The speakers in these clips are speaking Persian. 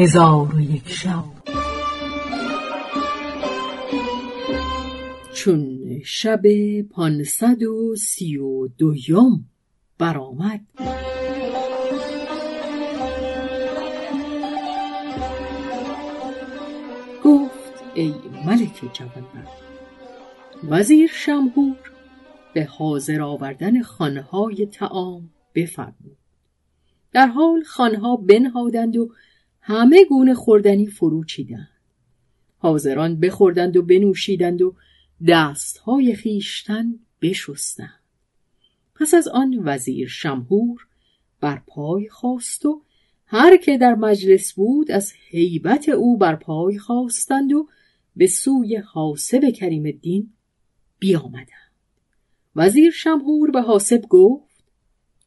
هزار و یک شب. چون شب پانصد و سی و دویم برآمد. گفت ای ملک جوانمرد وزیر شمهور به حاضر آوردن خانهای تعام بفرمود. در حال خانها بنهادند و همه گونه خوردنی فرو چیدند حاضران بخوردند و بنوشیدند و دستهای خیشتن بشستند. پس از آن وزیر شمهور بر پای خواست و هر که در مجلس بود از حیبت او بر پای خواستند و به سوی حاسب کریم الدین بیامدند. وزیر شمهور به حاسب گفت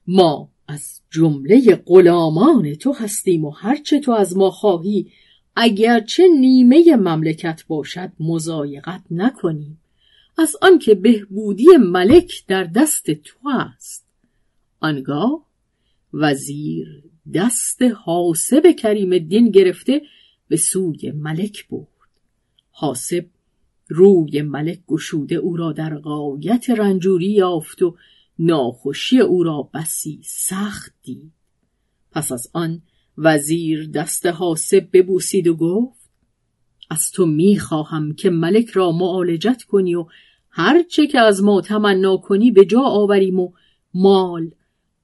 ما از جمله غلامان تو هستیم و هرچه تو از ما خواهی اگرچه نیمه مملکت باشد مزایقت نکنیم. از آنکه بهبودی ملک در دست تو است. آنگاه وزیر دست حاسب کریم الدین گرفته به سوی ملک برد. حاسب روی ملک گشوده او را در غایت رنجوری یافت و ناخوشی او را بسی سخت دید. پس از آن وزیر دست حاسب ببوسید و گفت از تو می‌خواهم که ملک را معالجت کنی و هرچه که از ما تمنا کنی به جا آوریم و مال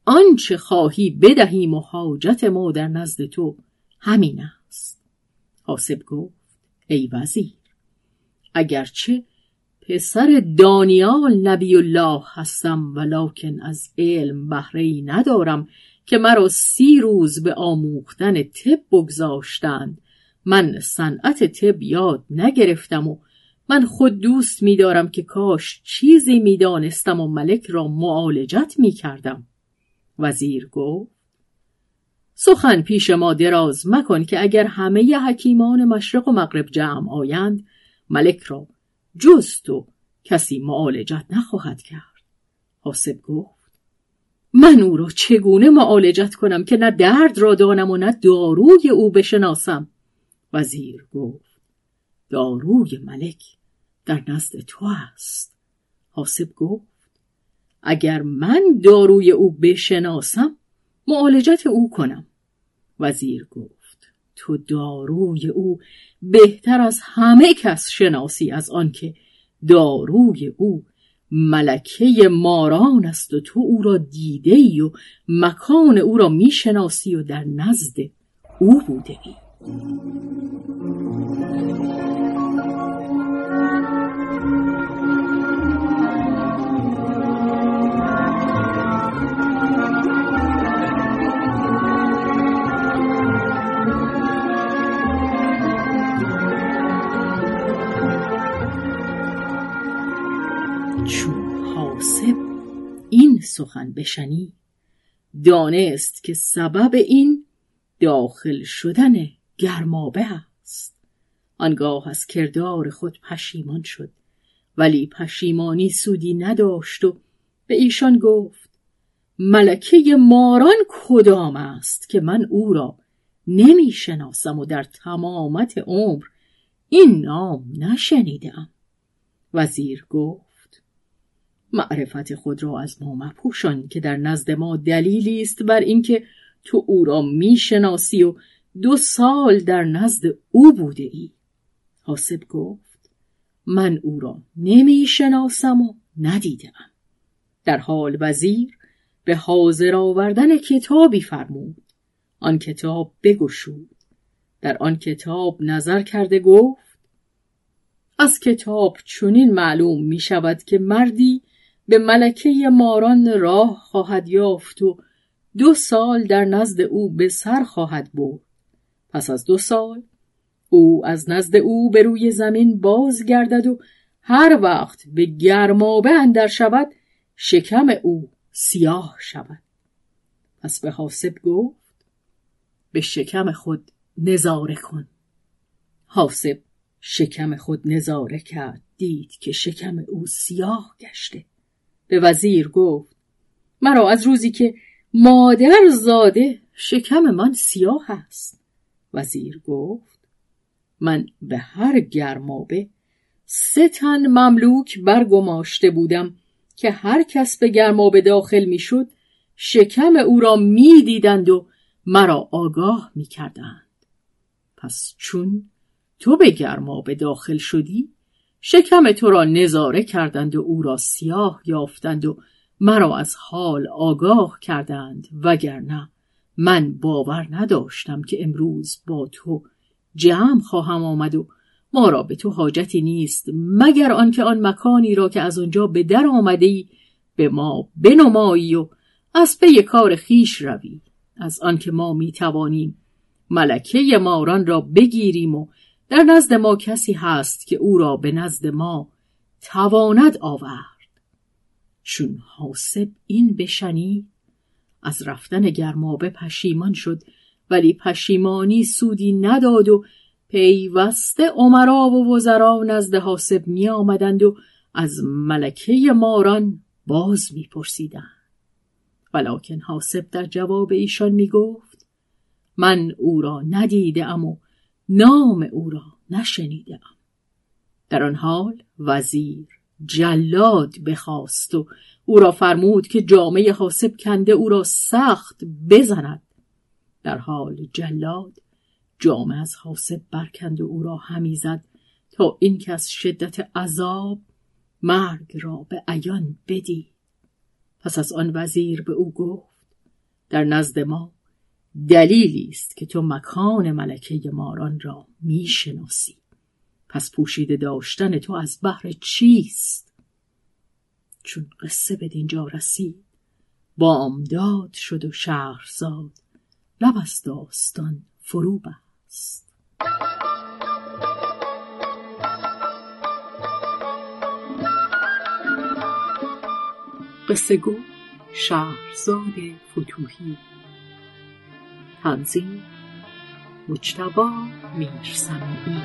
آنچه خواهی بدهیم و حاجت ما در نزد تو همین است. حاسب گفت ای وزیر اگرچه پسر دانیال نبی الله هستم ولیکن از علم بهره ندارم که مرا سی روز به آموختن طب بگذاشتند. من صنعت طب یاد نگرفتم و من خود دوست می‌دارم که کاش چیزی می‌دانستم و ملک را معالجت می‌کردم. وزیر گفت سخن پیش ما دراز مکن که اگر همه حکیمان مشرق و مغرب جمع آیند ملک را جز تو کسی معالجت نخواهد کرد. حاسب گفت من او را چگونه معالجت کنم که نه درد را دانم و نه داروی او بشناسم؟ وزیر گفت داروی ملک در نزد تو است. حاسب گفت اگر من داروی او بشناسم معالجت او کنم. وزیر گفت تو داروی او بهتر از همه کس شناسی از آنکه داروی او ملکه ماران است و تو او را دیده ای و مکان او را می‌شناسی و در نزد او بوده ای. سخن بشنی. دانست که سبب این داخل شدن گرمابه است. آنگاه از کردار خود پشیمان شد ولی پشیمانی سودی نداشت و به ایشان گفت ملکه ماران کدام است که من او را نمی شناسم و در تمامت عمر این نام نشنیدم؟ وزیر گفت معرفت خود را از ما مپوشان که در نزد ما دلیلی است بر اینکه تو او را می‌شناسی و دو سال در نزد او بوده ای. حاسب گفت من او را نمی‌شناسم و ندیدم. در حال وزیر به حاضر آوردن کتابی فرمود. آن کتاب بگشود. در آن کتاب نظر کرده گفت از کتاب چنین معلوم می شود که مردی به ملکه ماران راه خواهد یافت و دو سال در نزد او به سر خواهد برد. پس از دو سال او از نزد او به روی زمین باز گردد و هر وقت به گرمابه اندر شود شکم او سیاه شود. پس به حاسب گفت به شکم خود نظاره کن. حاسب شکم خود نظاره کرد دید که شکم او سیاه گشته. به وزیر گفت مرا از روزی که مادر زاده شکم من سیاه است. وزیر گفت من به هر گرمابه سه تن مملوک برگماشته بودم که هر کس به گرمابه داخل می‌شد شکم او را می‌دیدند و مرا آگاه می‌کردند. پس چون تو به گرمابه داخل شدی شکم تو را نظاره کردند و او را سیاه یافتند و مرا از حال آگاه کردند وگرنه من باور نداشتم که امروز با تو جمع خواهم آمد و ما را به تو حاجتی نیست مگر آنکه آن مکانی را که از آنجا به در آمده ای به ما بنمایی و از پی کار خیش روی. از آنکه ما می توانیم ملکه ماران را بگیریم و در نزد ما کسی هست که او را به نزد ما تواند آورد چون حاسب این بشنید از رفتن گرمابه پشیمان شد ولی پشیمانی سودی نداد و پیوسته عمرا و وزرا نزد حاسب می آمدند و از ملکه ماران باز می پرسیدند. ولیکن حاسب در جواب ایشان می گفت من او را ندیده ام و نام او را نشنیده ام. در آن حال وزیر جلاد بخواست و او را فرمود که جامعه حاسب کنده او را سخت بزند در حال جلاد جامعه از حاسب برکند و او را همی زد تا این که از شدت عذاب مرگ را به عیان بدید پس از آن وزیر به او گفت در نزد ما دلیلی است که تو مکان ملکه ماران را می‌شناسی. پس پوشیده داشتن تو از بحر چیست؟ چون قصه به دینجا رسید بامداد شد و شهرزاد لب از داستان فرو بست. قصه گو شهرزاد فتوهی تنظیم مجتبا میرسمی